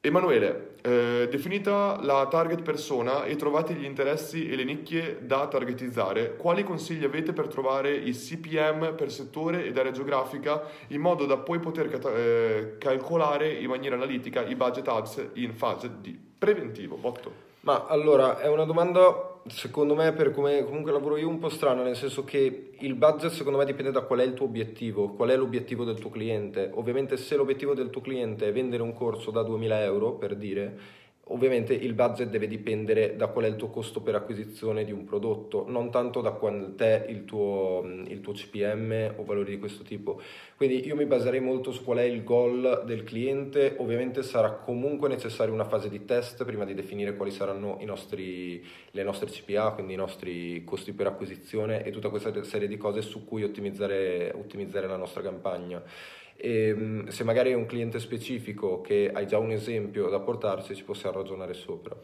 Emanuele, eh, definita la target persona e trovati gli interessi e le nicchie da targetizzare, quali consigli avete per trovare i CPM per settore ed area geografica in modo da poi poter cat- eh, calcolare in maniera analitica i budget ads in fase di preventivo? Botto. Ma allora, è una domanda, secondo me, per come comunque lavoro io, un po' strana, nel senso che il budget secondo me dipende da qual è il tuo obiettivo, qual è l'obiettivo del tuo cliente. Ovviamente se l'obiettivo del tuo cliente è vendere un corso da 2000 euro, per dire, Ovviamente il budget deve dipendere da qual è il tuo costo per acquisizione di un prodotto, non tanto da quant'è il tuo, il tuo CPM o valori di questo tipo. Quindi io mi baserei molto su qual è il goal del cliente, ovviamente sarà comunque necessaria una fase di test prima di definire quali saranno nostri, le nostre CPA, quindi i nostri costi per acquisizione e tutta questa serie di cose su cui ottimizzare, ottimizzare la nostra campagna. E ehm, se magari è un cliente specifico che hai già un esempio da portarci, ci possiamo ragionare sopra.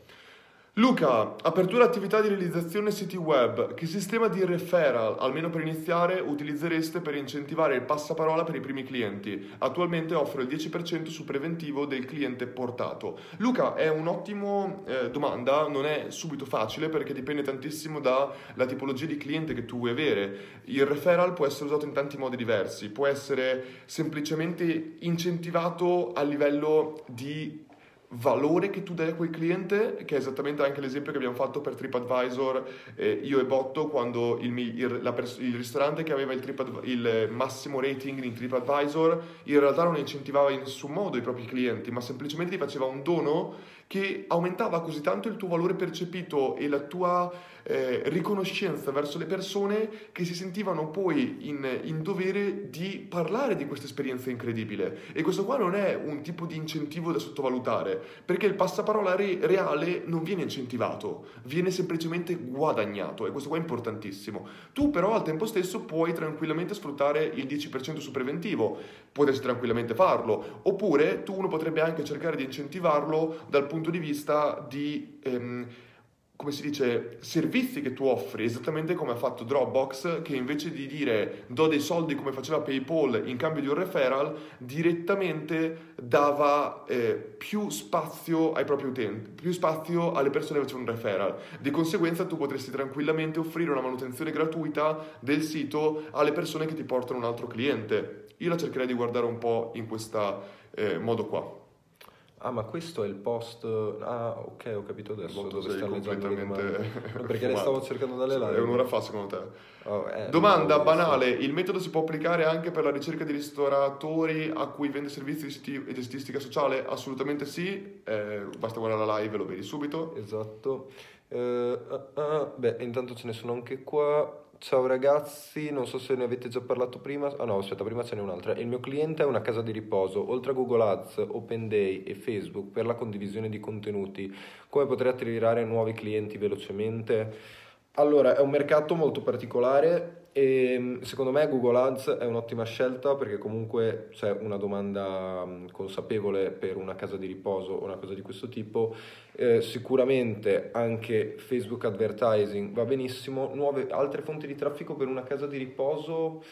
Luca, apertura attività di realizzazione siti web. Che sistema di referral, almeno per iniziare, utilizzereste per incentivare il passaparola per i primi clienti? Attualmente offro il 10% sul preventivo del cliente portato. Luca, è un'ottima eh, domanda, non è subito facile perché dipende tantissimo dalla tipologia di cliente che tu vuoi avere. Il referral può essere usato in tanti modi diversi, può essere semplicemente incentivato a livello di valore che tu dai a quel cliente, che è esattamente anche l'esempio che abbiamo fatto per TripAdvisor, eh, io e Botto, quando il, il, pers- il ristorante che aveva il, il, massimo rating in TripAdvisor, in realtà non incentivava in nessun modo i propri clienti, ma semplicemente ti faceva un dono che aumentava così tanto il tuo valore percepito e la tua eh, riconoscenza verso le persone che si sentivano poi in, in, dovere di parlare di questa esperienza incredibile. E questo qua non è un tipo di incentivo da sottovalutare, perché il passaparola re- reale non viene incentivato, viene semplicemente guadagnato e questo qua è importantissimo. Tu però al tempo stesso puoi tranquillamente sfruttare il 10% su preventivo, potresti tranquillamente farlo, oppure tu uno potrebbe anche cercare di incentivarlo dal punto di vista di... Ehm, come si dice, servizi che tu offri, esattamente come ha fatto Dropbox, che invece di dire do dei soldi come faceva PayPal in cambio di un referral, direttamente dava eh, più spazio ai propri utenti, più spazio alle persone che facevano un referral. Di conseguenza tu potresti tranquillamente offrire una manutenzione gratuita del sito alle persone che ti portano un altro cliente. Io la cercherei di guardare un po' in questo eh, modo qua. Ah, ma questo è il post. Ah, ok, ho capito adesso Molto dove sta completamente. Perché le stavo cercando dalle live. È un'ora fa, secondo te. Oh, eh, Domanda banale: il metodo si può applicare anche per la ricerca di ristoratori a cui vende servizi di e gestistica sociale? Assolutamente sì. Eh, basta guardare la live e lo vedi subito. Esatto. Uh, uh, uh, beh, intanto ce ne sono anche qua. Ciao ragazzi, non so se ne avete già parlato prima. Ah no, aspetta, prima ce n'è un'altra. Il mio cliente è una casa di riposo. Oltre a Google Ads, OpenDay e Facebook per la condivisione di contenuti, come potrei attirare nuovi clienti velocemente? Allora, è un mercato molto particolare e mm, secondo me Google Ads è un'ottima scelta perché comunque c'è una domanda mm, consapevole per una casa di riposo o una cosa di questo tipo. Eh, sicuramente anche Facebook Advertising va benissimo. Nuove, altre fonti di traffico per una casa di riposo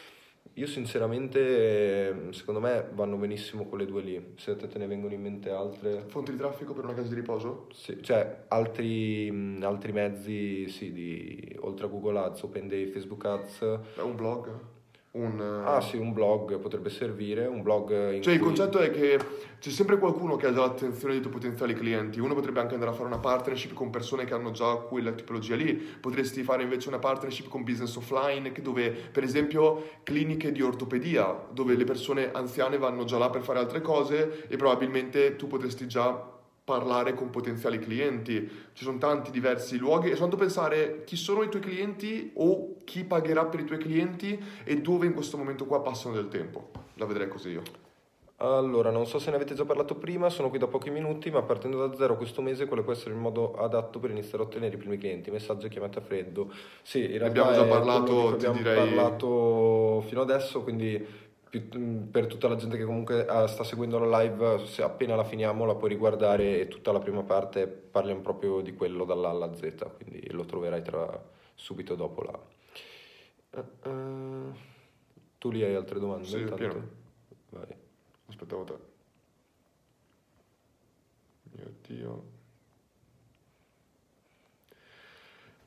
io sinceramente, secondo me vanno benissimo quelle due lì, se te ne vengono in mente altre. Fonti di traffico per una casa di riposo? Sì, cioè altri, altri mezzi, sì, di, oltre a Google Ads, OpenDay, Facebook Ads. È un blog? Un, ah sì, un blog potrebbe servire, un blog Cioè cui... il concetto è che c'è sempre qualcuno che ha già l'attenzione dei tuoi potenziali clienti, uno potrebbe anche andare a fare una partnership con persone che hanno già quella tipologia lì, potresti fare invece una partnership con business offline dove per esempio cliniche di ortopedia, dove le persone anziane vanno già là per fare altre cose e probabilmente tu potresti già parlare con potenziali clienti. Ci sono tanti diversi luoghi e soltanto pensare chi sono i tuoi clienti o chi pagherà per i tuoi clienti e dove in questo momento qua passano del tempo. La vedrei così io. Allora, non so se ne avete già parlato prima, sono qui da pochi minuti, ma partendo da zero questo mese quale può essere il modo adatto per iniziare a ottenere i primi clienti? Messaggio e chiamate a freddo. Sì, in realtà abbiamo già parlato, abbiamo direi... parlato fino adesso, quindi per tutta la gente che comunque uh, sta seguendo la live, se appena la finiamo la puoi riguardare e tutta la prima parte parliamo proprio di quello dall'A alla Z, quindi lo troverai tra, subito dopo la... Uh, uh, tu lì hai altre domande? Sì, pieno. Vai. Aspettavo te. Oddio.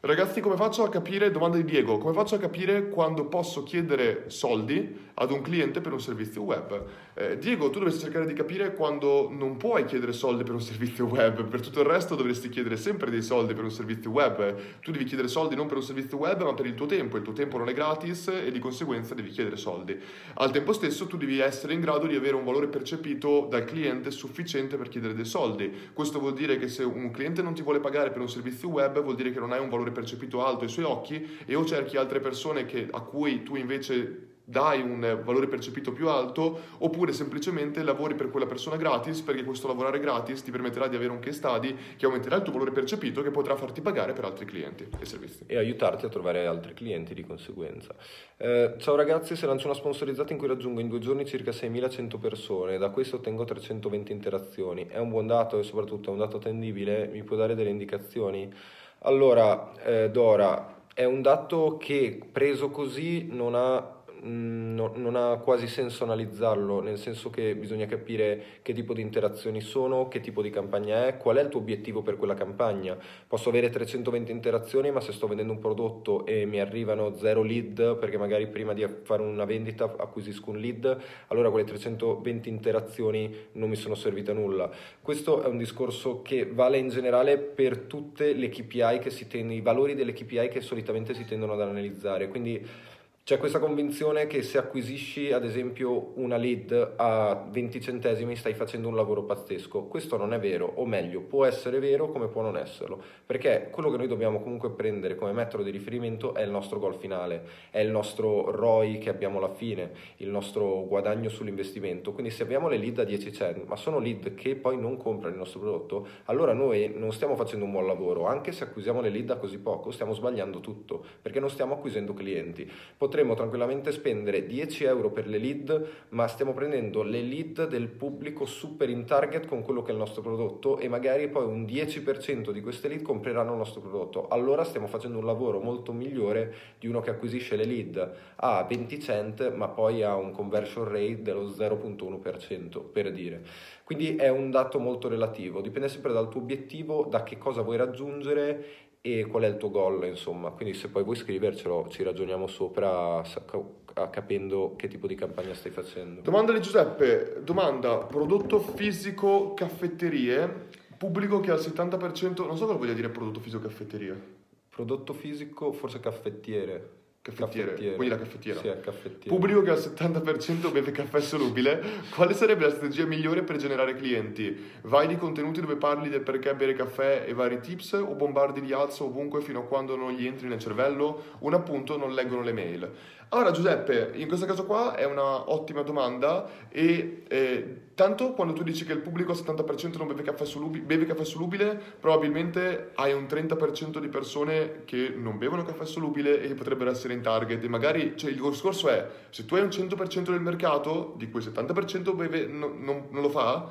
Ragazzi, come faccio a capire, domanda di Diego, come faccio a capire quando posso chiedere soldi ad un cliente per un servizio web? Eh, Diego, tu dovresti cercare di capire quando non puoi chiedere soldi per un servizio web, per tutto il resto dovresti chiedere sempre dei soldi per un servizio web. Tu devi chiedere soldi non per un servizio web, ma per il tuo tempo. Il tuo tempo non è gratis e di conseguenza devi chiedere soldi. Al tempo stesso tu devi essere in grado di avere un valore percepito dal cliente sufficiente per chiedere dei soldi. Questo vuol dire che se un cliente non ti vuole pagare per un servizio web, vuol dire che non hai un valore percepito alto ai suoi occhi e o cerchi altre persone che, a cui tu invece dai un valore percepito più alto oppure semplicemente lavori per quella persona gratis perché questo lavorare gratis ti permetterà di avere un case study che aumenterà il tuo valore percepito che potrà farti pagare per altri clienti e servizi. E aiutarti a trovare altri clienti di conseguenza. Eh, ciao ragazzi se lancio una sponsorizzata in cui raggiungo in due giorni circa 6100 persone da questo ottengo 320 interazioni. È un buon dato e soprattutto è un dato attendibile? Mi può dare delle indicazioni? Allora, eh, Dora, è un dato che preso così non ha no, non ha quasi senso analizzarlo, nel senso che bisogna capire che tipo di interazioni sono, che tipo di campagna è, qual è il tuo obiettivo per quella campagna. Posso avere 320 interazioni, ma se sto vendendo un prodotto e mi arrivano zero lead, perché magari prima di fare una vendita acquisisco un lead, allora quelle 320 interazioni non mi sono servite a nulla. Questo è un discorso che vale in generale per tutte le KPI che si tendono, i valori delle KPI che solitamente si tendono ad analizzare. Quindi c'è questa convinzione che se acquisisci ad esempio una lead a 20 centesimi stai facendo un lavoro pazzesco. Questo non è vero, o meglio, può essere vero come può non esserlo, perché quello che noi dobbiamo comunque prendere come metodo di riferimento è il nostro goal finale, è il nostro ROI che abbiamo alla fine, il nostro guadagno sull'investimento. Quindi se abbiamo le lead a 10 cent, ma sono lead che poi non comprano il nostro prodotto, allora noi non stiamo facendo un buon lavoro, anche se acquisiamo le lead a così poco, stiamo sbagliando tutto, perché non stiamo acquisendo clienti. Potremmo potremmo tranquillamente spendere 10 euro per le lead, ma stiamo prendendo le lead del pubblico super in target con quello che è il nostro prodotto e magari poi un 10% di queste lead compreranno il nostro prodotto. Allora stiamo facendo un lavoro molto migliore di uno che acquisisce le lead a 20 cent, ma poi ha un conversion rate dello 0.1% per dire. Quindi è un dato molto relativo, dipende sempre dal tuo obiettivo, da che cosa vuoi raggiungere e qual è il tuo goal, insomma. Quindi se poi vuoi scrivercelo ci ragioniamo sopra capendo che tipo di campagna stai facendo. Domanda di Giuseppe, domanda, prodotto fisico caffetterie, pubblico che al 70%, non so cosa voglia dire prodotto fisico caffetteria. Prodotto fisico, forse caffettiere. Caffettiere, caffettiere. quindi la caffettiera. Sì, caffettiere. Pubblico che al 70% beve caffè solubile. Quale sarebbe la strategia migliore per generare clienti? Vai di contenuti dove parli del perché bere caffè e vari tips o bombardi di alzo ovunque fino a quando non gli entri nel cervello? Un appunto non leggono le mail. Allora Giuseppe, in questo caso qua è una ottima domanda e eh, tanto quando tu dici che il pubblico al 70% non beve caffè, solubi- beve caffè solubile, probabilmente hai un 30% di persone che non bevono caffè solubile e che potrebbero essere in target. E magari, cioè il discorso è, se tu hai un 100% del mercato, di cui il 70% beve, no, non, non lo fa,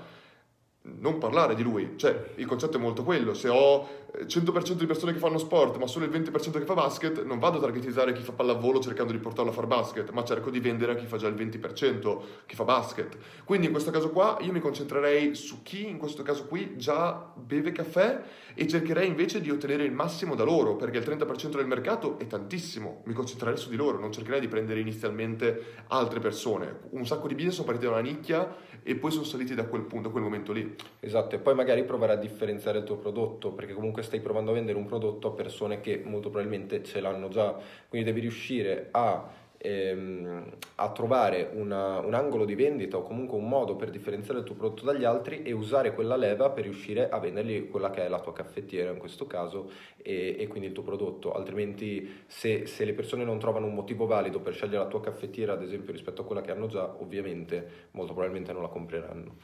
non parlare di lui, cioè il concetto è molto quello, se ho 100% di persone che fanno sport ma solo il 20% che fa basket, non vado a targetizzare chi fa pallavolo cercando di portarlo a far basket, ma cerco di vendere a chi fa già il 20% che fa basket. Quindi in questo caso qua io mi concentrerei su chi in questo caso qui già beve caffè e cercherei invece di ottenere il massimo da loro, perché il 30% del mercato è tantissimo, mi concentrerei su di loro, non cercherei di prendere inizialmente altre persone. Un sacco di business sono partiti da una nicchia e poi sono saliti da quel punto, da quel momento lì. Esatto, e poi magari provare a differenziare il tuo prodotto, perché comunque stai provando a vendere un prodotto a persone che molto probabilmente ce l'hanno già, quindi devi riuscire a, ehm, a trovare una, un angolo di vendita o comunque un modo per differenziare il tuo prodotto dagli altri e usare quella leva per riuscire a vendergli quella che è la tua caffettiera in questo caso e, e quindi il tuo prodotto, altrimenti se, se le persone non trovano un motivo valido per scegliere la tua caffettiera ad esempio rispetto a quella che hanno già, ovviamente molto probabilmente non la compreranno.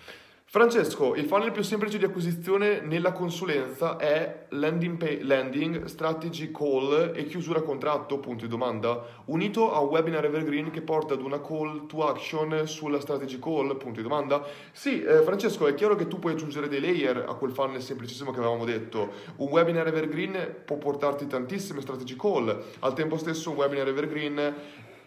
Francesco, il funnel più semplice di acquisizione nella consulenza è landing, pay, landing, strategy call e chiusura contratto, punto di domanda, unito a un webinar evergreen che porta ad una call to action sulla strategy call, punto di domanda. Sì, eh, Francesco, è chiaro che tu puoi aggiungere dei layer a quel funnel semplicissimo che avevamo detto. Un webinar evergreen può portarti tantissime strategy call, al tempo stesso un webinar evergreen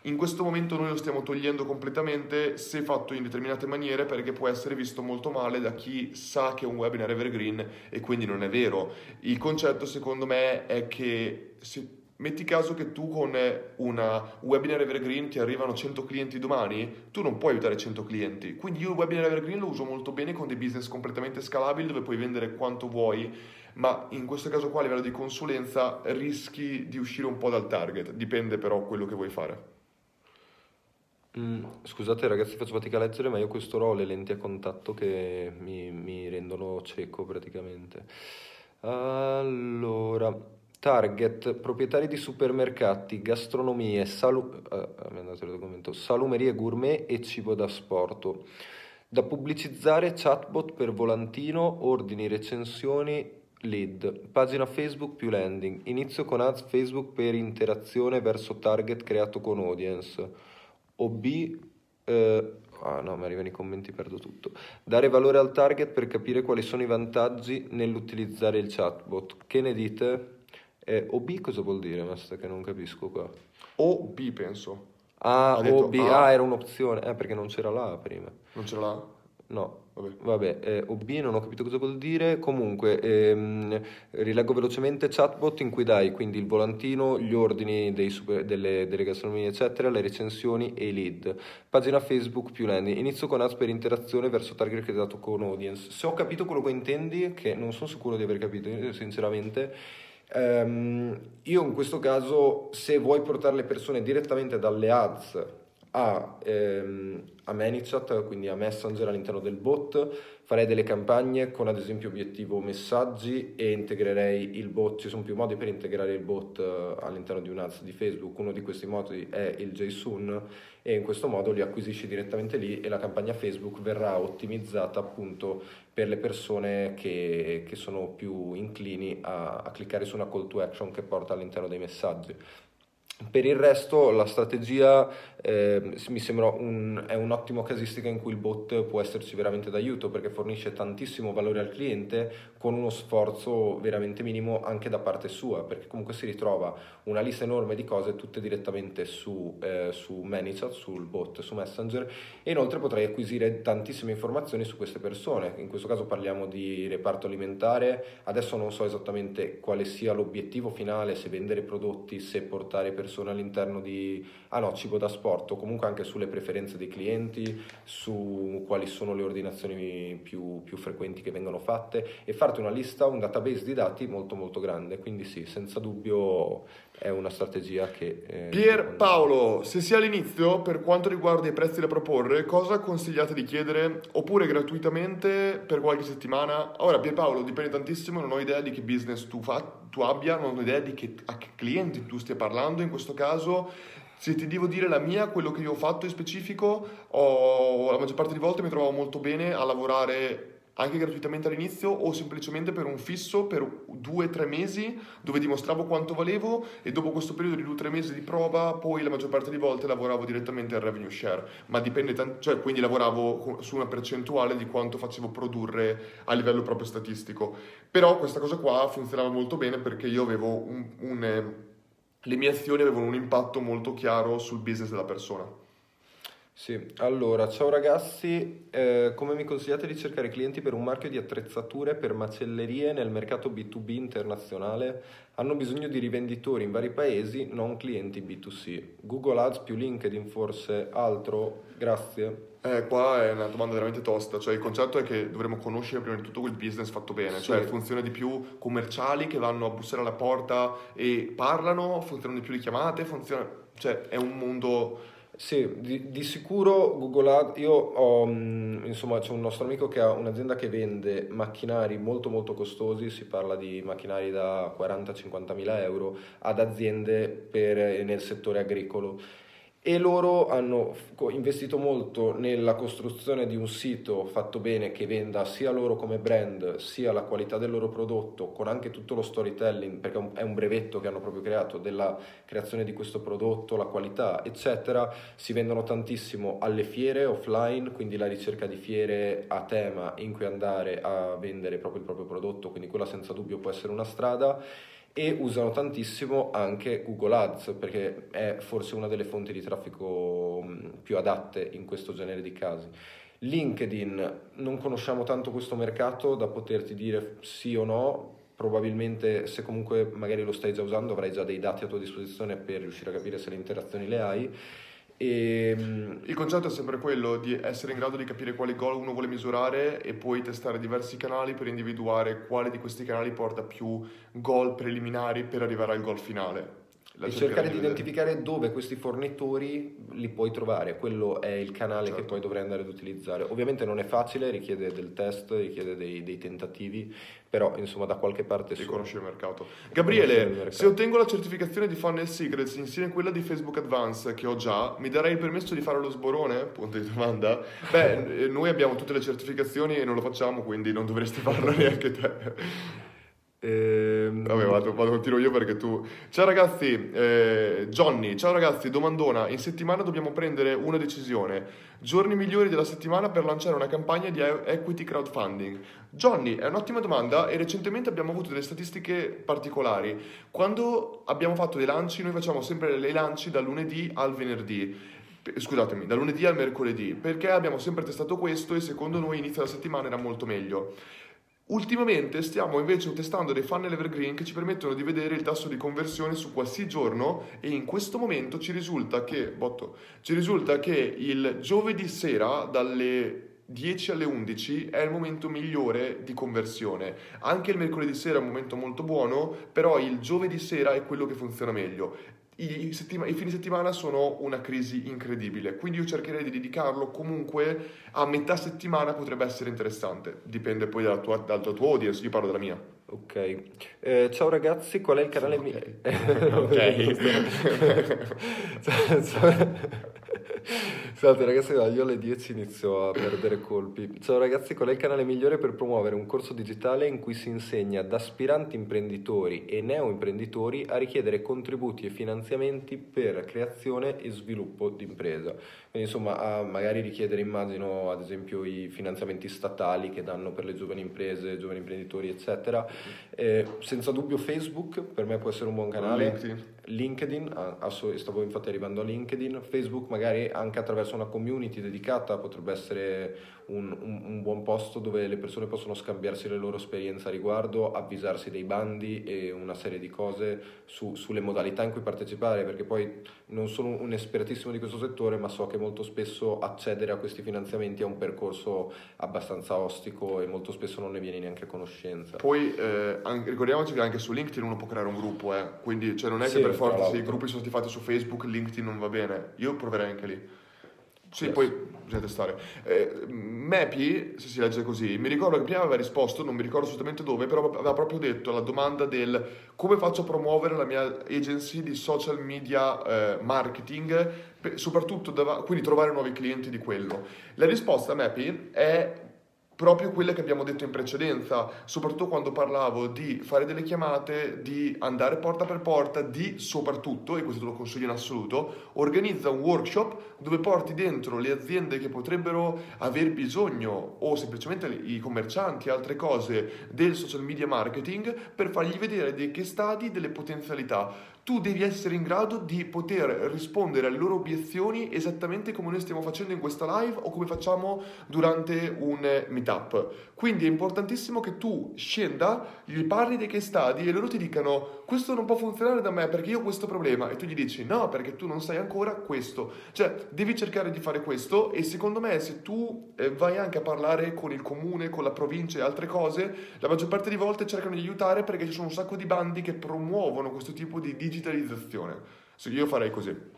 In questo momento noi lo stiamo togliendo completamente se fatto in determinate maniere perché può essere visto molto male da chi sa che è un webinar evergreen e quindi non è vero. Il concetto secondo me è che se, metti caso che tu con una webinar evergreen ti arrivano 100 clienti domani, tu non puoi aiutare 100 clienti. Quindi io il webinar evergreen lo uso molto bene con dei business completamente scalabili dove puoi vendere quanto vuoi ma in questo caso qua a livello di consulenza rischi di uscire un po' dal target, dipende però quello che vuoi fare. Mm, scusate ragazzi, faccio fatica a leggere, ma io questo ho le lenti a contatto che mi, mi rendono cieco praticamente. Allora, target, proprietari di supermercati, gastronomie, salu- eh, salumerie gourmet e cibo da sport. Da pubblicizzare chatbot per volantino, ordini, recensioni, Lead, pagina Facebook più landing, inizio con ads Facebook per interazione verso target creato con audience, OB, eh, ah no, mi arrivano i commenti, perdo tutto, dare valore al target per capire quali sono i vantaggi nell'utilizzare il chatbot, che ne dite? Eh, OB cosa vuol dire, Master, che non capisco qua? OB penso. Ah, OB, ah. ah, era un'opzione, eh, perché non c'era là prima. Non c'era là? No, vabbè, vabbè eh, OB non ho capito cosa vuol dire, comunque ehm, rileggo velocemente chatbot in cui dai quindi il volantino, gli ordini super, delle, delle gastronomie eccetera, le recensioni e i lead. Pagina Facebook più landing, inizio con ads per interazione verso target creato con audience. Se ho capito quello che intendi, che non sono sicuro di aver capito sinceramente, ehm, io in questo caso se vuoi portare le persone direttamente dalle ads a, ehm, a ManyChat, quindi a Messenger all'interno del bot, farei delle campagne con ad esempio obiettivo messaggi e integrerei il bot, ci sono più modi per integrare il bot eh, all'interno di un'ads di Facebook, uno di questi modi è il JSON e in questo modo li acquisisci direttamente lì e la campagna Facebook verrà ottimizzata appunto per le persone che, che sono più inclini a, a cliccare su una call to action che porta all'interno dei messaggi. Per il resto la strategia eh, mi sembra un, è un'ottima casistica in cui il bot può esserci veramente d'aiuto perché fornisce tantissimo valore al cliente con uno sforzo veramente minimo anche da parte sua perché comunque si ritrova una lista enorme di cose tutte direttamente su, eh, su ManyChat, sul bot, su Messenger e inoltre potrei acquisire tantissime informazioni su queste persone. In questo caso parliamo di reparto alimentare, adesso non so esattamente quale sia l'obiettivo finale, se vendere prodotti, se portare persone all'interno di, ah no, cibo da sport o comunque anche sulle preferenze dei clienti, su quali sono le ordinazioni più, più frequenti che vengono fatte e farti una lista, un database di dati molto molto grande, quindi sì, senza dubbio è una strategia che... Eh, Pier Paolo, se sia all'inizio, per quanto riguarda i prezzi da proporre, cosa consigliate di chiedere oppure gratuitamente per qualche settimana? Ora, Pier Paolo, dipende tantissimo, non ho idea di che business tu, fa, tu abbia, non ho idea di che, a che clienti tu stia parlando in questo caso. Se ti devo dire la mia, quello che io ho fatto in specifico, ho, la maggior parte delle volte mi trovavo molto bene a lavorare anche gratuitamente all'inizio o semplicemente per un fisso per due o tre mesi dove dimostravo quanto valevo e dopo questo periodo di due o tre mesi di prova poi la maggior parte delle volte lavoravo direttamente al revenue share. Ma dipende tanto cioè quindi lavoravo su una percentuale di quanto facevo produrre a livello proprio statistico. Però questa cosa qua funzionava molto bene perché io avevo un, un le mie azioni avevano un impatto molto chiaro sul business della persona sì, allora, ciao ragazzi, eh, come mi consigliate di cercare clienti per un marchio di attrezzature per macellerie nel mercato B2B internazionale? Hanno bisogno di rivenditori in vari paesi, non clienti B2C. Google Ads più LinkedIn forse, altro? Grazie. Eh, qua è una domanda veramente tosta, cioè il concetto è che dovremmo conoscere prima di tutto quel business fatto bene, sì. cioè funziona di più commerciali che vanno a bussare alla porta e parlano, funzionano di più le chiamate, funziona, cioè è un mondo sì, di, di, sicuro Google Ads, io ho, mm, insomma, c'è un nostro amico che ha un'azienda che vende macchinari molto molto costosi, si parla di macchinari da 40-50 mila euro, ad aziende per, nel settore agricolo e loro hanno investito molto nella costruzione di un sito fatto bene che venda sia loro come brand sia la qualità del loro prodotto con anche tutto lo storytelling perché è un brevetto che hanno proprio creato della creazione di questo prodotto, la qualità eccetera. Si vendono tantissimo alle fiere offline quindi la ricerca di fiere a tema in cui andare a vendere proprio il proprio prodotto quindi quella senza dubbio può essere una strada e usano tantissimo anche Google Ads perché è forse una delle fonti di traffico mm, più adatte in questo genere di casi. LinkedIn, non conosciamo tanto questo mercato da poterti dire sì o no, probabilmente se comunque magari lo stai già usando avrai già dei dati a tua disposizione per riuscire a capire se le interazioni le hai. E... Ehm, Il concetto è sempre quello di essere in grado di capire quali goal uno vuole misurare e poi testare diversi canali per individuare quale di questi canali porta più goal preliminari per arrivare al goal finale e cercare di, identificare dove questi fornitori li puoi trovare, quello è il canale certo. che poi dovrai andare ad utilizzare. Ovviamente non è facile, richiede del test, richiede dei, dei tentativi, però insomma da qualche parte... Si conosce il mercato. Gabriele, il mercato. se ottengo la certificazione di Funnel Secrets insieme a quella di Facebook Advance che ho già, mi darei il permesso di fare lo sborone? Punto di domanda. Beh, noi abbiamo tutte le certificazioni e non lo facciamo, quindi non dovresti farlo neanche te. Ehm... Vabbè, vado, vado, continuo io perché tu. Ciao ragazzi, eh, Johnny, ciao ragazzi, domandona. In settimana dobbiamo prendere una decisione. Giorni migliori della settimana per lanciare una campagna di equity crowdfunding. Johnny, è un'ottima domanda e recentemente abbiamo avuto delle statistiche particolari. Quando abbiamo fatto dei lanci, noi facciamo sempre dei lanci dal lunedì al venerdì scusatemi, da lunedì al mercoledì, perché abbiamo sempre testato questo e secondo noi inizio della settimana era molto meglio. Ultimamente stiamo invece testando dei funnel evergreen che ci permettono di vedere il tasso di conversione su qualsiasi giorno e in questo momento ci risulta che, botto, ci risulta che il giovedì sera dalle 10 alle 11 è il momento migliore di conversione. Anche il mercoledì sera è un momento molto buono, però il giovedì sera è quello che funziona meglio i, settima- i, fine settimana sono una crisi incredibile, quindi io cercherei di dedicarlo comunque a metà settimana potrebbe essere interessante, dipende poi dalla tua, dalla tua audience, io parlo della mia. Ok, eh, ciao ragazzi, qual è il canale mio? Ok. Scusate ragazzi, io alle 10 inizio a perdere colpi. Ciao ragazzi, qual è il canale migliore per promuovere un corso digitale in cui si insegna ad aspiranti imprenditori e neo imprenditori a richiedere contributi e finanziamenti per creazione e sviluppo di impresa? Quindi insomma a magari richiedere immagino ad esempio i finanziamenti statali che danno per le giovani imprese, giovani imprenditori eccetera. Eh, senza dubbio Facebook per me può essere un buon canale. LinkedIn. LinkedIn, stavo infatti arrivando a LinkedIn, Facebook magari anche attraverso una community dedicata potrebbe essere un, un, un, buon posto dove le persone possono scambiarsi le loro esperienze a riguardo, avvisarsi dei bandi e una serie di cose su, sulle modalità in cui partecipare, perché poi non sono un espertissimo di questo settore, ma so che molto spesso accedere a questi finanziamenti è un percorso abbastanza ostico e molto spesso non ne viene neanche a conoscenza. Poi eh, ricordiamoci che anche su LinkedIn uno può creare un gruppo, eh? quindi cioè, non è sì, che per forza se i gruppi sono stati fatti su Facebook, LinkedIn non va bene. Io proverei anche lì. Sì, yes. poi bisogna testare. Eh, Mepi, se si legge così, mi ricordo che prima aveva risposto, non mi ricordo assolutamente dove, però aveva proprio detto alla domanda del come faccio a promuovere la mia agency di social media eh, marketing, soprattutto dav- quindi trovare nuovi clienti di quello. La risposta Mepi è proprio quelle che abbiamo detto in precedenza, soprattutto quando parlavo di fare delle chiamate, di andare porta per porta, di soprattutto, e questo te lo consiglio in assoluto, organizza un workshop dove porti dentro le aziende che potrebbero aver bisogno o semplicemente i commercianti, altre cose del social media marketing per fargli vedere dei case study, delle potenzialità tu devi essere in grado di poter rispondere alle loro obiezioni esattamente come noi stiamo facendo in questa live o come facciamo durante un meetup. Quindi è importantissimo che tu scenda, gli parli dei case study e loro ti dicano questo non può funzionare da me perché io ho questo problema e tu gli dici no perché tu non sai ancora questo. Cioè devi cercare di fare questo e secondo me se tu eh, vai anche a parlare con il comune, con la provincia e altre cose, la maggior parte di volte cercano di aiutare perché ci sono un sacco di bandi che promuovono questo tipo di digitalizzazione. Io farei così.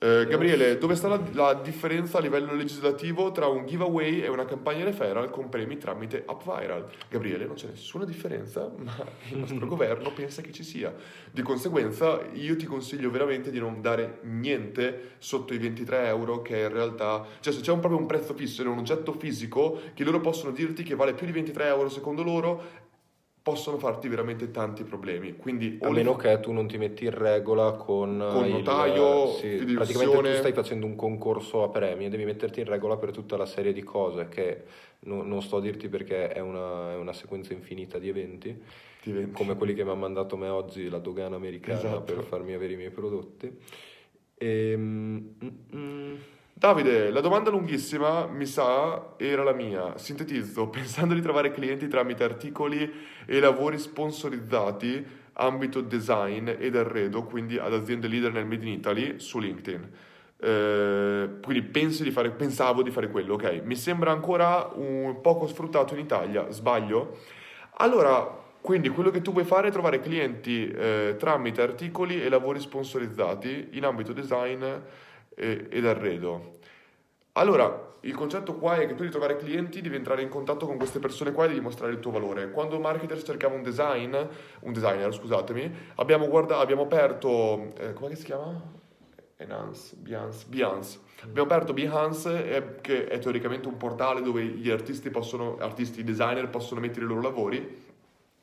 Eh, Gabriele, dove sta la, la, differenza a livello legislativo tra un giveaway e una campagna referral con premi tramite AppViral? Gabriele, non c'è nessuna differenza, ma il nostro governo pensa che ci sia. Di conseguenza, io ti consiglio veramente di non dare niente sotto i 23 euro, che in realtà, cioè se c'è un, proprio un prezzo fisso, è un oggetto fisico che loro possono dirti che vale più di 23 euro secondo loro, possono farti veramente tanti problemi. Quindi, a meno che tu non ti metti in regola con, con il notaio, sì, praticamente tu stai facendo un concorso a premi e devi metterti in regola per tutta la serie di cose che no, non sto a dirti perché è una, è una sequenza infinita di eventi, di eventi, come quelli che mi ha mandato me oggi la dogana americana esatto. per farmi avere i miei prodotti. E, mm, mm, Davide, la domanda lunghissima, mi sa, era la mia. Sintetizzo, pensando di trovare clienti tramite articoli e lavori sponsorizzati, ambito design ed arredo, quindi ad aziende leader nel Made in Italy, su LinkedIn. Eh, quindi di fare, pensavo di fare quello, ok? Mi sembra ancora un poco sfruttato in Italia, sbaglio? Allora, quindi quello che tu vuoi fare è trovare clienti eh, tramite articoli e lavori sponsorizzati in ambito design ed arredo. Allora, il concetto qua è che tu devi trovare clienti, devi entrare in contatto con queste persone qua e devi mostrare il tuo valore. Quando marketers cercava un design, un designer, scusatemi, abbiamo, guardato, abbiamo aperto, eh, come si chiama? Enhance, Behance, Behance. Abbiamo aperto Behance, eh, che è teoricamente un portale dove gli artisti possono, artisti, designer possono mettere i loro lavori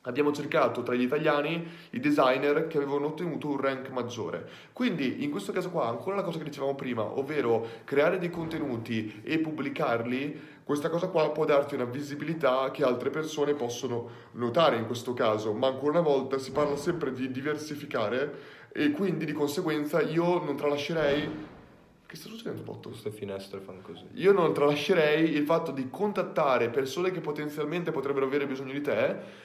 abbiamo cercato tra gli italiani i designer che avevano ottenuto un rank maggiore. Quindi in questo caso qua, ancora la cosa che dicevamo prima, ovvero creare dei contenuti e pubblicarli, questa cosa qua può darti una visibilità che altre persone possono notare in questo caso, ma ancora una volta si parla sempre di diversificare e quindi di conseguenza io non tralascerei che sta succedendo Botto? Queste finestre fanno così. Io non tralascerei il fatto di contattare persone che potenzialmente potrebbero avere bisogno di te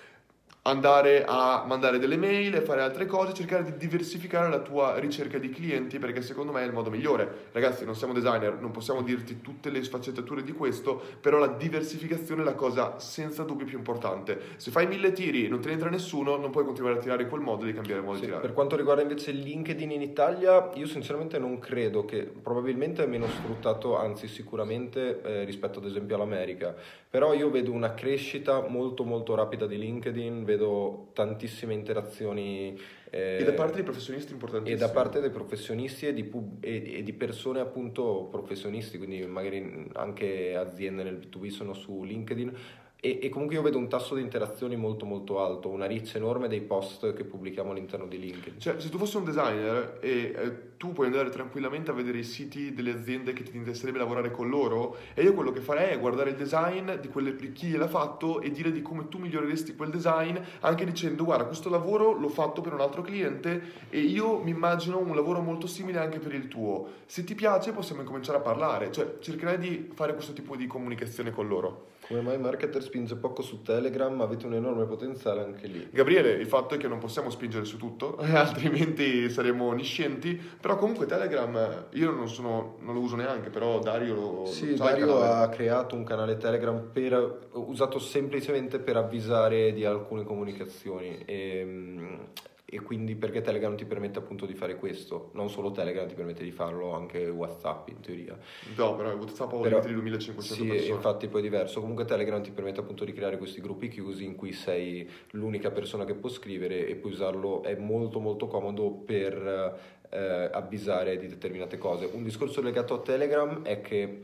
andare a mandare delle mail e fare altre cose, cercare di diversificare la tua ricerca di clienti perché secondo me è il modo migliore. Ragazzi, non siamo designer, non possiamo dirti tutte le sfaccettature di questo, però la diversificazione è la cosa senza dubbio più importante. Se fai mille tiri e non te ne entra nessuno, non puoi continuare a tirare in quel modo, devi cambiare modo sì, di tirare. Per quanto riguarda invece LinkedIn in Italia, io sinceramente non credo che probabilmente è meno sfruttato, anzi sicuramente eh, rispetto ad esempio all'America, però io vedo una crescita molto molto rapida di LinkedIn, vedo tantissime interazioni. Eh, e da parte dei professionisti importantissimi. E da parte dei professionisti e di, pub- e, e di, persone appunto professionisti, quindi magari anche aziende nel B2B sono su LinkedIn, e, e, comunque io vedo un tasso di interazioni molto molto alto, una riccia enorme dei post che pubblichiamo all'interno di LinkedIn. Cioè, se tu fossi un designer e eh, tu puoi andare tranquillamente a vedere i siti delle aziende che ti interesserebbe lavorare con loro, e io quello che farei è guardare il design di, quelle, di chi l'ha fatto e dire di come tu miglioreresti quel design, anche dicendo guarda questo lavoro l'ho fatto per un altro cliente e io mi immagino un lavoro molto simile anche per il tuo. Se ti piace possiamo incominciare a parlare, cioè cercherai di fare questo tipo di comunicazione con loro. Come mai marketer spinge poco su Telegram, avete un enorme potenziale anche lì. Gabriele, il fatto è che non possiamo spingere su tutto, altrimenti saremo onniscienti, però comunque Telegram io non, sono, non lo uso neanche, però Dario lo Sì, Dario ha creato un canale Telegram per, usato semplicemente per avvisare di alcune comunicazioni. E, e quindi perché Telegram ti permette appunto di fare questo, non solo Telegram ti permette di farlo, anche Whatsapp in teoria. No, però Whatsapp ha un limite di 2500 sì, persone. infatti poi è diverso. Comunque Telegram ti permette appunto di creare questi gruppi chiusi in cui sei l'unica persona che può scrivere e puoi usarlo, è molto molto comodo per eh, avvisare di determinate cose. Un discorso legato a Telegram è che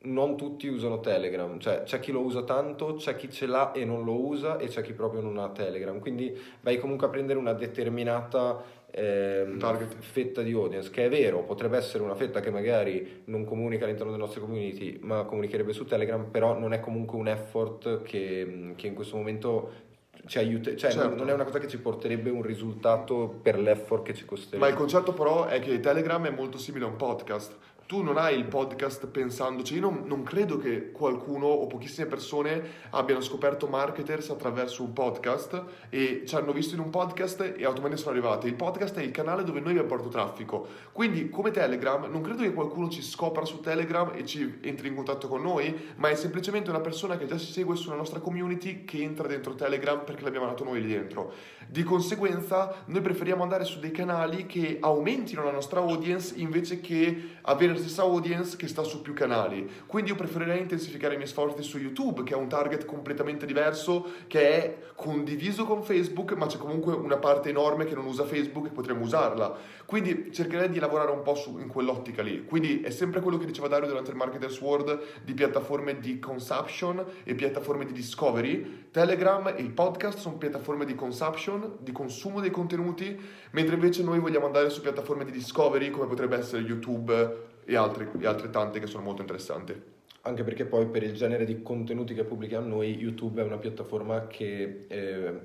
non tutti usano Telegram, cioè c'è chi lo usa tanto, c'è chi ce l'ha e non lo usa e c'è chi proprio non ha Telegram, quindi vai comunque a prendere una determinata eh, fetta di audience, che è vero, potrebbe essere una fetta che magari non comunica all'interno delle nostre community, ma comunicherebbe su Telegram, però non è comunque un effort che, che in questo momento ci aiuta, cioè certo. non è una cosa che ci porterebbe un risultato per l'effort che ci costerebbe. Ma il concetto però è che Telegram è molto simile a un podcast tu non hai il podcast pensandoci. Io non, non, credo che qualcuno o pochissime persone abbiano scoperto marketers attraverso un podcast e ci hanno visto in un podcast e automaticamente sono arrivati. Il podcast è il canale dove noi abbiamo portato traffico. Quindi, come Telegram, non credo che qualcuno ci scopra su Telegram e ci entri in contatto con noi, ma è semplicemente una persona che già ci segue sulla nostra community che entra dentro Telegram perché l'abbiamo dato noi lì dentro. Di conseguenza, noi preferiamo andare su dei canali che aumentino la nostra audience invece che avere stessa audience che sta su più canali. Quindi io preferirei intensificare i miei sforzi su YouTube, che è un target completamente diverso, che è condiviso con Facebook, ma c'è comunque una parte enorme che non usa Facebook e potremmo usarla. Quindi cercherei di lavorare un po' su, in quell'ottica lì. Quindi è sempre quello che diceva Dario durante il Marketers World di piattaforme di consumption e piattaforme di discovery. Telegram e il podcast sono piattaforme di consumption, di consumo dei contenuti, mentre invece noi vogliamo andare su piattaforme di discovery come potrebbe essere YouTube e, altri, e altre tante che sono molto interessanti. Anche perché poi per il genere di contenuti che pubblichiamo noi, YouTube è una piattaforma che eh,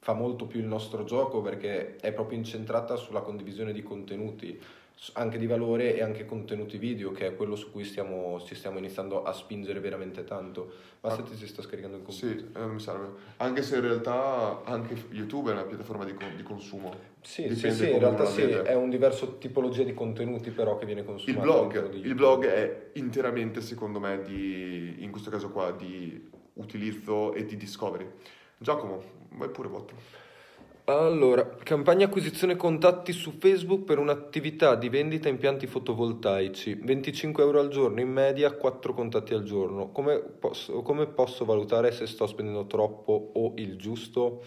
fa molto più il nostro gioco perché è proprio incentrata sulla condivisione di contenuti anche di valore e anche contenuti video, che è quello su cui stiamo, ci stiamo iniziando a spingere veramente tanto. Ma ah, se ti si sta scaricando in computer? Sì, eh, mi serve. Anche se in realtà anche YouTube è una piattaforma di, di consumo. Sì, sì, sì in realtà sì, è un diverso tipologia di contenuti però che viene consumato. Il blog, il blog è interamente, secondo me, di, in questo caso qua, di utilizzo e di discovery. Giacomo, vai pure voto. Allora, campagna acquisizione contatti su Facebook per un'attività di vendita impianti fotovoltaici, 25 euro al giorno in media, 4 contatti al giorno. Come posso, come posso valutare se sto spendendo troppo o il giusto?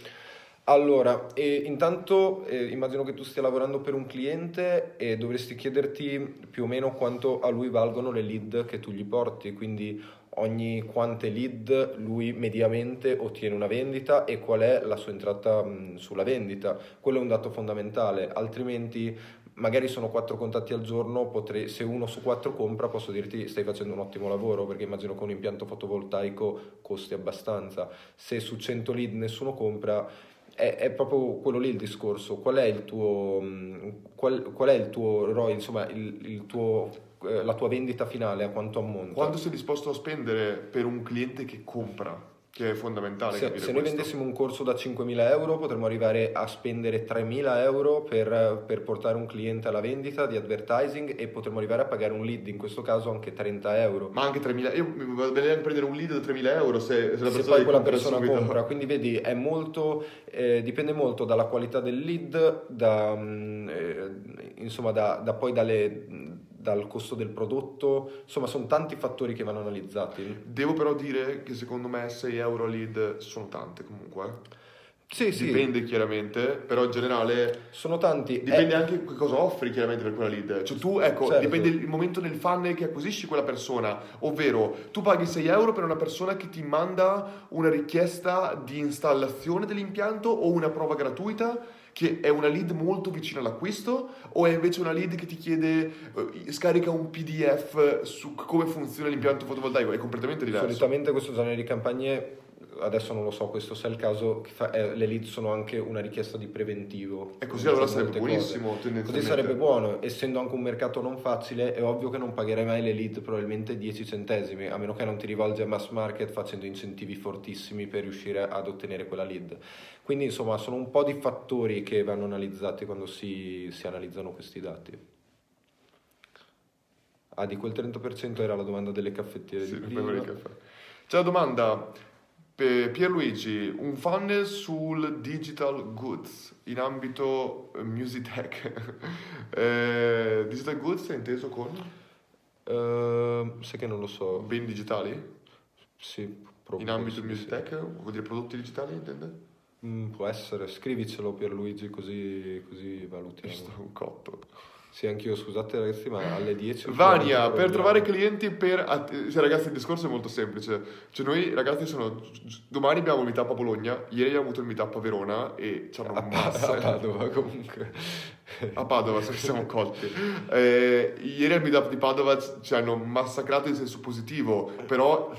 Allora, eh, intanto eh, immagino che tu stia lavorando per un cliente e dovresti chiederti più o meno quanto a lui valgono le lead che tu gli porti, quindi ogni quante lead lui mediamente ottiene una vendita e qual è la sua entrata sulla vendita. Quello è un dato fondamentale, altrimenti magari sono quattro contatti al giorno, potrei, se uno su quattro compra posso dirti stai facendo un ottimo lavoro perché immagino che un impianto fotovoltaico costi abbastanza. Se su 100 lead nessuno compra è, è, proprio quello lì il discorso. Qual è il tuo, qual, qual è il tuo ROI, insomma, il, il tuo eh, la tua vendita finale a quanto ammonta. Quanto sei disposto a spendere per un cliente che compra? Che è fondamentale se, se noi vendessimo un corso da 5.000 euro potremmo arrivare a spendere 3.000 euro per, per, portare un cliente alla vendita di advertising e potremmo arrivare a pagare un lead, in questo caso anche 30 euro. Ma anche 3.000, io bene a prendere un lead da 3.000 euro se, se la persona, se poi quella persona compra, quindi vedi è molto, eh, dipende molto dalla qualità del lead, da, mm, eh, insomma da, da poi dalle dal costo del prodotto, insomma sono tanti fattori che vanno analizzati. Devo però dire che secondo me 6 euro lead sono tante comunque. Sì, dipende sì. chiaramente, però in generale sono tanti. Dipende eh. anche cosa offri chiaramente per quella lead. Cioè tu, ecco, certo. dipende il momento nel funnel che acquisisci quella persona, ovvero tu paghi 6 euro per una persona che ti manda una richiesta di installazione dell'impianto o una prova gratuita che è una lead molto vicina all'acquisto o è invece una lead che ti chiede uh, scarica un PDF su come funziona l'impianto fotovoltaico? È completamente diverso. Solitamente questo genere di campagne adesso non lo so, questo se è il caso, eh, le lead sono anche una richiesta di preventivo. E così allora sarebbe buonissimo. Così sarebbe buono, essendo anche un mercato non facile, è ovvio che non pagherai mai le lead probabilmente 10 centesimi, a meno che non ti rivolgi a mass market facendo incentivi fortissimi per riuscire ad ottenere quella lead. Quindi insomma sono un po' di fattori che vanno analizzati quando si, si analizzano questi dati. Ah, di quel 30% era la domanda delle caffettiere sì, di prima. C'è la domanda, Pierluigi, un funnel sul digital goods in ambito eh, music tech. eh, digital goods è inteso con? Uh, sai che non lo so. Beni digitali? Sì, In ambito music tech? Vuol dire prodotti digitali intende? Mm, può essere, scrivicelo Pierluigi così, così valutiamo. Sto un cotto. Sì, anch'io, scusate ragazzi, ma alle 10... Vania, per trovare clienti per... Cioè, ragazzi, il discorso è molto semplice. Cioè, noi ragazzi sono... Domani abbiamo il meetup a Bologna, ieri abbiamo avuto il meetup a Verona e ci hanno a, massa... A Padova, comunque. A Padova, se siamo colti. Eh, ieri al meetup di Padova ci hanno massacrato in senso positivo, però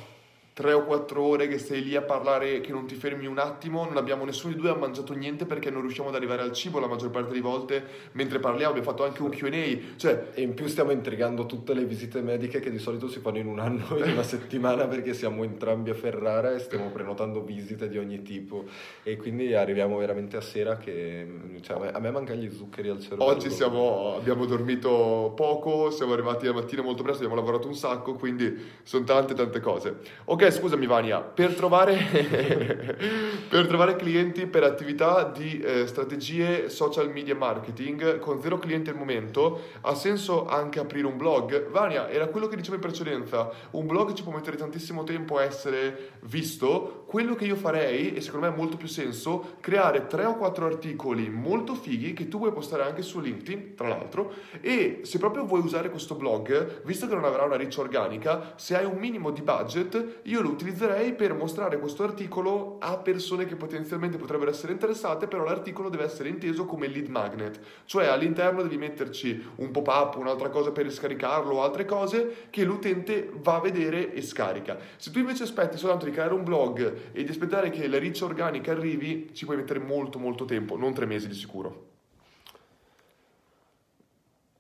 tre o quattro ore che sei lì a parlare, che non ti fermi un attimo, non abbiamo nessuno di due ha mangiato niente perché non riusciamo ad arrivare al cibo la maggior parte delle volte mentre parliamo, abbiamo fatto anche un Q&A, cioè... E in più stiamo intrigando tutte le visite mediche che di solito si fanno in un anno, in una settimana perché siamo entrambi a Ferrara e stiamo prenotando visite di ogni tipo e quindi arriviamo veramente a sera che cioè, a, me, a me mancano gli zuccheri al cervello. Oggi siamo, abbiamo dormito poco, siamo arrivati la mattina molto presto, abbiamo lavorato un sacco, quindi sono tante tante cose. Ok, Ok, scusami Vania, per trovare, per trovare clienti per attività di eh, strategie social media marketing con zero clienti al momento, ha senso anche aprire un blog? Vania, era quello che dicevo in precedenza, un blog ci può mettere tantissimo tempo a essere visto, quello che io farei, e secondo me ha molto più senso, creare tre o quattro articoli molto fighi che tu vuoi postare anche su LinkedIn, tra l'altro, e se proprio vuoi usare questo blog, visto che non avrà una riccia organica, se hai un minimo di budget, io lo utilizzerei per mostrare questo articolo a persone che potenzialmente potrebbero essere interessate, però l'articolo deve essere inteso come lead magnet, cioè all'interno devi metterci un pop-up, un'altra cosa per scaricarlo o altre cose che l'utente va a vedere e scarica. Se tu invece aspetti soltanto di creare un blog e di aspettare che la riccia organica arrivi, ci puoi mettere molto molto tempo, non tre mesi di sicuro.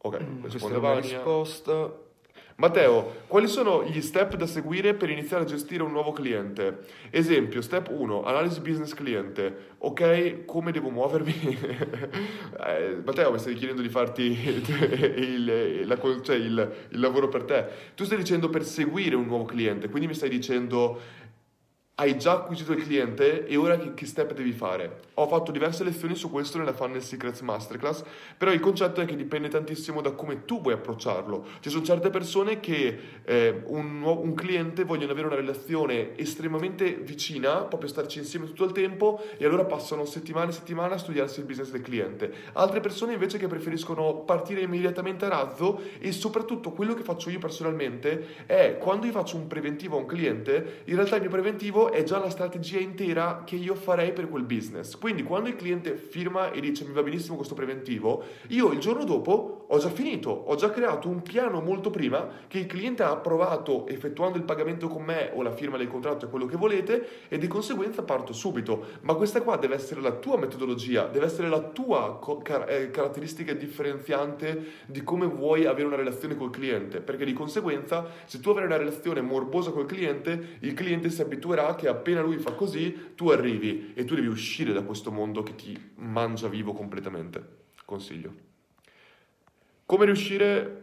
Ok, Questa è Vania. risposta. Matteo, quali sono gli step da seguire per iniziare a gestire un nuovo cliente? Esempio, step 1, analisi business cliente. Ok, come devo muovermi? Eh, Matteo, mi stai chiedendo di farti il, la cioè il- il lavoro per te. Tu stai dicendo per seguire un nuovo cliente, quindi mi stai dicendo hai già acquisito il cliente e ora che, step devi fare? Ho fatto diverse lezioni su questo nella Funnel Secrets Masterclass, però il concetto è che dipende tantissimo da come tu vuoi approcciarlo. Ci sono certe persone che eh, un, un cliente vogliono avere una relazione estremamente vicina, proprio starci insieme tutto il tempo e allora passano settimane e settimane a studiarsi il business del cliente. Altre persone invece che preferiscono partire immediatamente a razzo e soprattutto quello che faccio io personalmente è quando io faccio un preventivo a un cliente, in realtà il mio preventivo è già la strategia intera che io farei per quel business. Quindi quando il cliente firma e dice mi va benissimo questo preventivo, io il giorno dopo ho già finito, ho già creato un piano molto prima che il cliente ha approvato effettuando il pagamento con me o la firma del contratto è quello che volete e di conseguenza parto subito. Ma questa qua deve essere la tua metodologia, deve essere la tua car- eh, caratteristica differenziante di come vuoi avere una relazione col cliente, perché di conseguenza se tu avrai una relazione morbosa col cliente, il cliente si abituerà che appena lui fa così, tu arrivi e tu devi uscire da questo mondo che ti mangia vivo completamente. Consiglio. Come riuscire,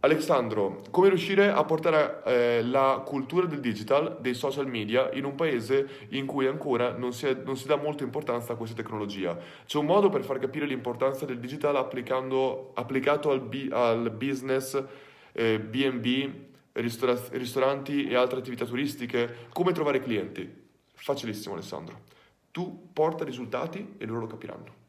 Alessandro, come riuscire a portare eh, la cultura del digital, dei social media, in un paese in cui ancora non si, è- non si dà molta importanza a questa tecnologia? C'è un modo per far capire l'importanza del digital applicato al, bi- al business eh, B&B, ristora- ristoranti e altre attività turistiche? Come trovare clienti? Facilissimo Alessandro. Tu porta risultati e loro lo capiranno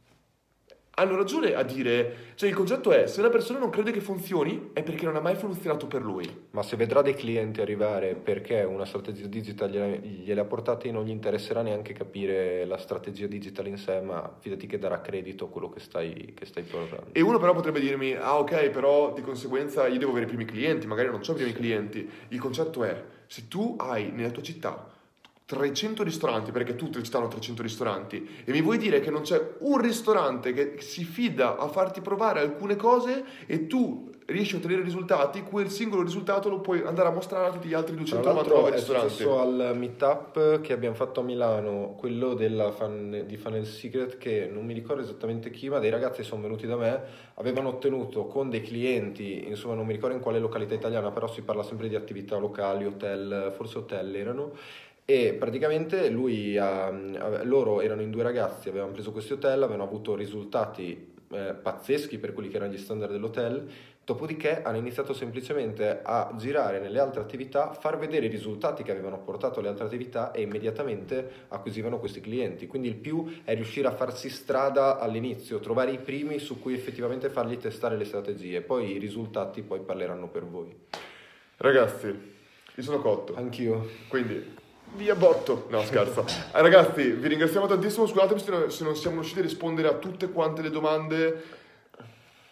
hanno ragione a dire, cioè il concetto è, se una persona non crede che funzioni è perché non ha mai funzionato per lui. Ma se vedrà dei clienti arrivare perché una strategia digital gliela- gliele ha portate, non gli interesserà neanche capire la strategia digital in sé, ma fidati che darà credito a quello che stai, che stai portando. E uno però potrebbe dirmi, ah ok, però di conseguenza io devo avere i primi clienti, magari non ho i primi clienti. Il concetto è, se tu hai nella tua città 300 ristoranti, perché tutte le città hanno 300 ristoranti, e mi vuoi dire che non c'è un ristorante che si fida a farti provare alcune cose e tu riesci a ottenere risultati, quel singolo risultato lo puoi andare a mostrare a tutti gli altri Tra 299 l'altro è ristoranti. successo al meetup che abbiamo fatto a Milano, quello fan- di Funnel Secret, che non mi ricordo esattamente chi, ma dei ragazzi sono venuti da me, avevano ottenuto con dei clienti, insomma non mi ricordo in quale località italiana, però si parla sempre di attività locali, hotel, forse hotel erano, e praticamente lui ave- loro erano in due ragazzi, avevano preso questi hotel, avevano avuto risultati eh, pazzeschi per quelli che erano gli standard dell'hotel, dopodiché hanno iniziato semplicemente a girare nelle altre attività, far vedere i risultati che avevano portato le altre attività e immediatamente acquisivano questi clienti. Quindi il più è riuscire a farsi strada all'inizio, trovare i primi su cui effettivamente fargli testare le strategie, poi i risultati poi parleranno per voi. Ragazzi, io sono cotto. Anch'io. Quindi, via botto. No, scherzo. Eh, ragazzi, vi ringraziamo tantissimo. Scusatemi se non, se non siamo riusciti a rispondere a tutte quante le domande.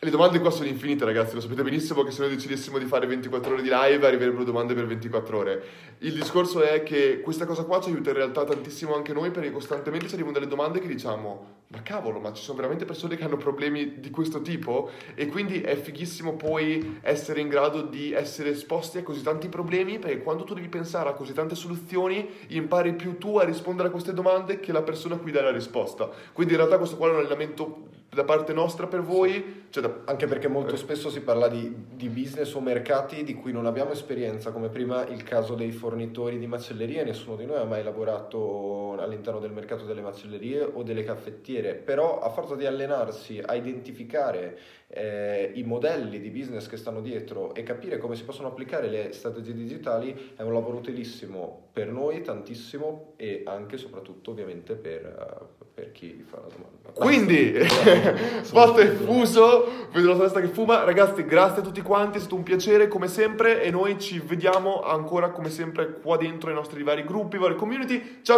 Le domande qua sono infinite, ragazzi. Lo sapete benissimo che se noi decidessimo di fare 24 ore di live arriverebbero domande per 24 ore. Il discorso è che questa cosa qua ci aiuta in realtà tantissimo anche noi perché costantemente ci arrivano delle domande che diciamo ma cavolo, ma ci sono veramente persone che hanno problemi di questo tipo e quindi è fighissimo poi essere in grado di essere esposti a così tanti problemi perché quando tu devi pensare a così tante soluzioni impari più tu a rispondere a queste domande che la persona a cui dà la risposta. Quindi in realtà questo qua è un allenamento da parte nostra per voi, cioè da- Anche perché molto spesso si parla di, di business o mercati di cui non abbiamo esperienza, come prima il caso dei fornitori di macellerie, nessuno di noi ha mai lavorato all'interno del mercato delle macellerie o delle caffettiere, però a forza di allenarsi a identificare eh, i modelli di business che stanno dietro e capire come si possono applicare le strategie digitali è un lavoro utilissimo per noi, tantissimo e anche e soprattutto ovviamente per, eh, per chi fa la domanda. Quindi, Bot è fuso, vedo la testa che fuma. Ragazzi, grazie a tutti quanti, è stato un piacere come sempre e noi ci vediamo ancora come sempre qua dentro i nostri vari gruppi, vari community. Ciao!